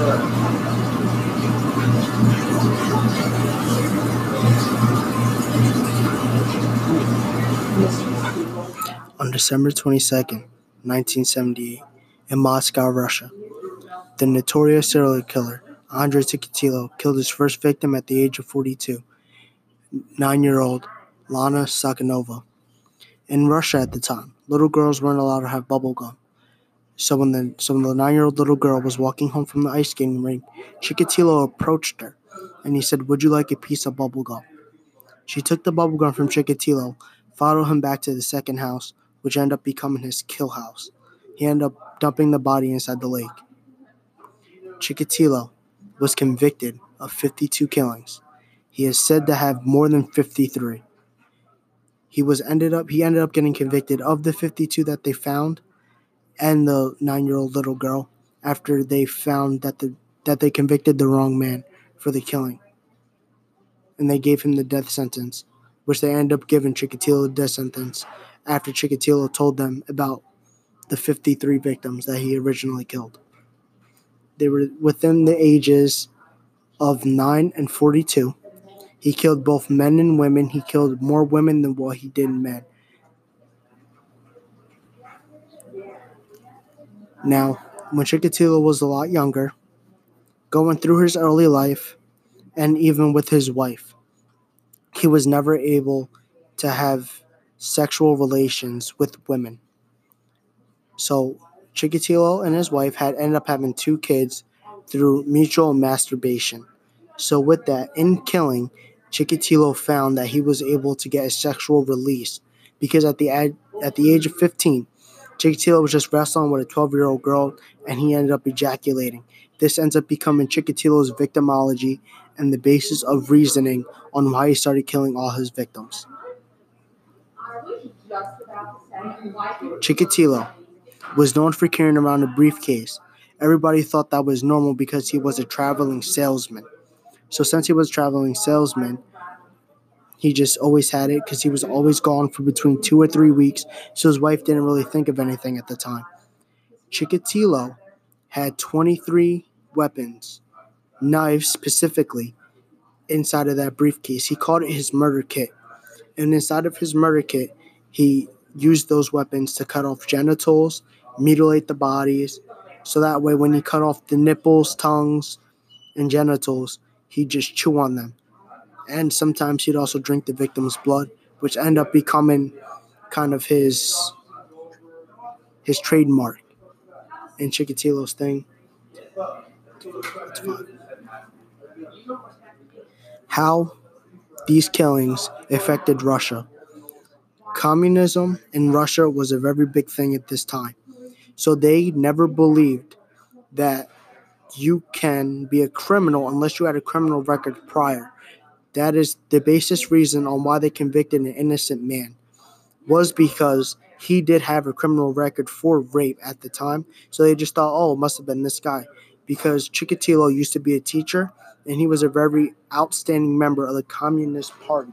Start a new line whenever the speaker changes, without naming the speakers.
On December 22, 1978, in Moscow, Russia, the notorious serial killer Andrei Chikatilo killed his first victim at the age of 42, nine year old Lana Sakhanova. In Russia at the time, little girls weren't allowed to have bubble gum. So when the, so when the nine year old little girl was walking home from the ice skating rink, Chikatilo approached her and he said, Would you like a piece of bubble gum? She took the bubble gum from Chikatilo, followed him back to the second house, which ended up becoming his kill house. He ended up dumping the body inside the lake. Chikatilo was convicted of 52 killings. He is said to have more than 53. He was ended up he ended up getting convicted of the 52 that they found and the 9-year-old little girl after they found that the that they convicted the wrong man for the killing. And they gave him the death sentence, which they ended up giving Chikatilo the death sentence after Chikatilo told them about the 53 victims that he originally killed. They were within the ages of 9 and 42. He killed both men and women. He killed more women than what he did men. Now, when Chikatilo was a lot younger, going through his early life, and even with his wife, he was never able to have sexual relations with women. So Chikatilo and his wife had ended up having two kids through mutual masturbation. So with that, in killing, Chikatilo found that he was able to get a sexual release because at the ad, at the age of 15, Chikatilo was just wrestling with a 12 year old girl and he ended up ejaculating. This ends up becoming Chikatilo's victimology and the basis of reasoning on why he started killing all his victims. Chikatilo was known for carrying around a briefcase. Everybody thought that was normal because he was a traveling salesman. So since he was a traveling salesman, he just always had it because he was always gone for between two or three weeks. So his wife didn't really think of anything at the time. Chikatilo had 23 weapons, knives specifically, inside of that briefcase. He called it his murder kit. And inside of his murder kit, he used those weapons to cut off genitals, mutilate the bodies, so that way when he cut off the nipples, tongues, and genitals, he'd just chew on them. And sometimes he'd also drink the victim's blood, which end up becoming kind of his his trademark in Chikatilo's thing. How these killings affected Russia. Communism in Russia was a very big thing at this time. So they never believed that you can be a criminal unless you had a criminal record prior. That is the basis reason on why they convicted an innocent man was because he did have a criminal record for rape at the time. So they just thought, oh, it must have been this guy. Because Chikatilo used to be a teacher and he was a very outstanding member of the Communist Party.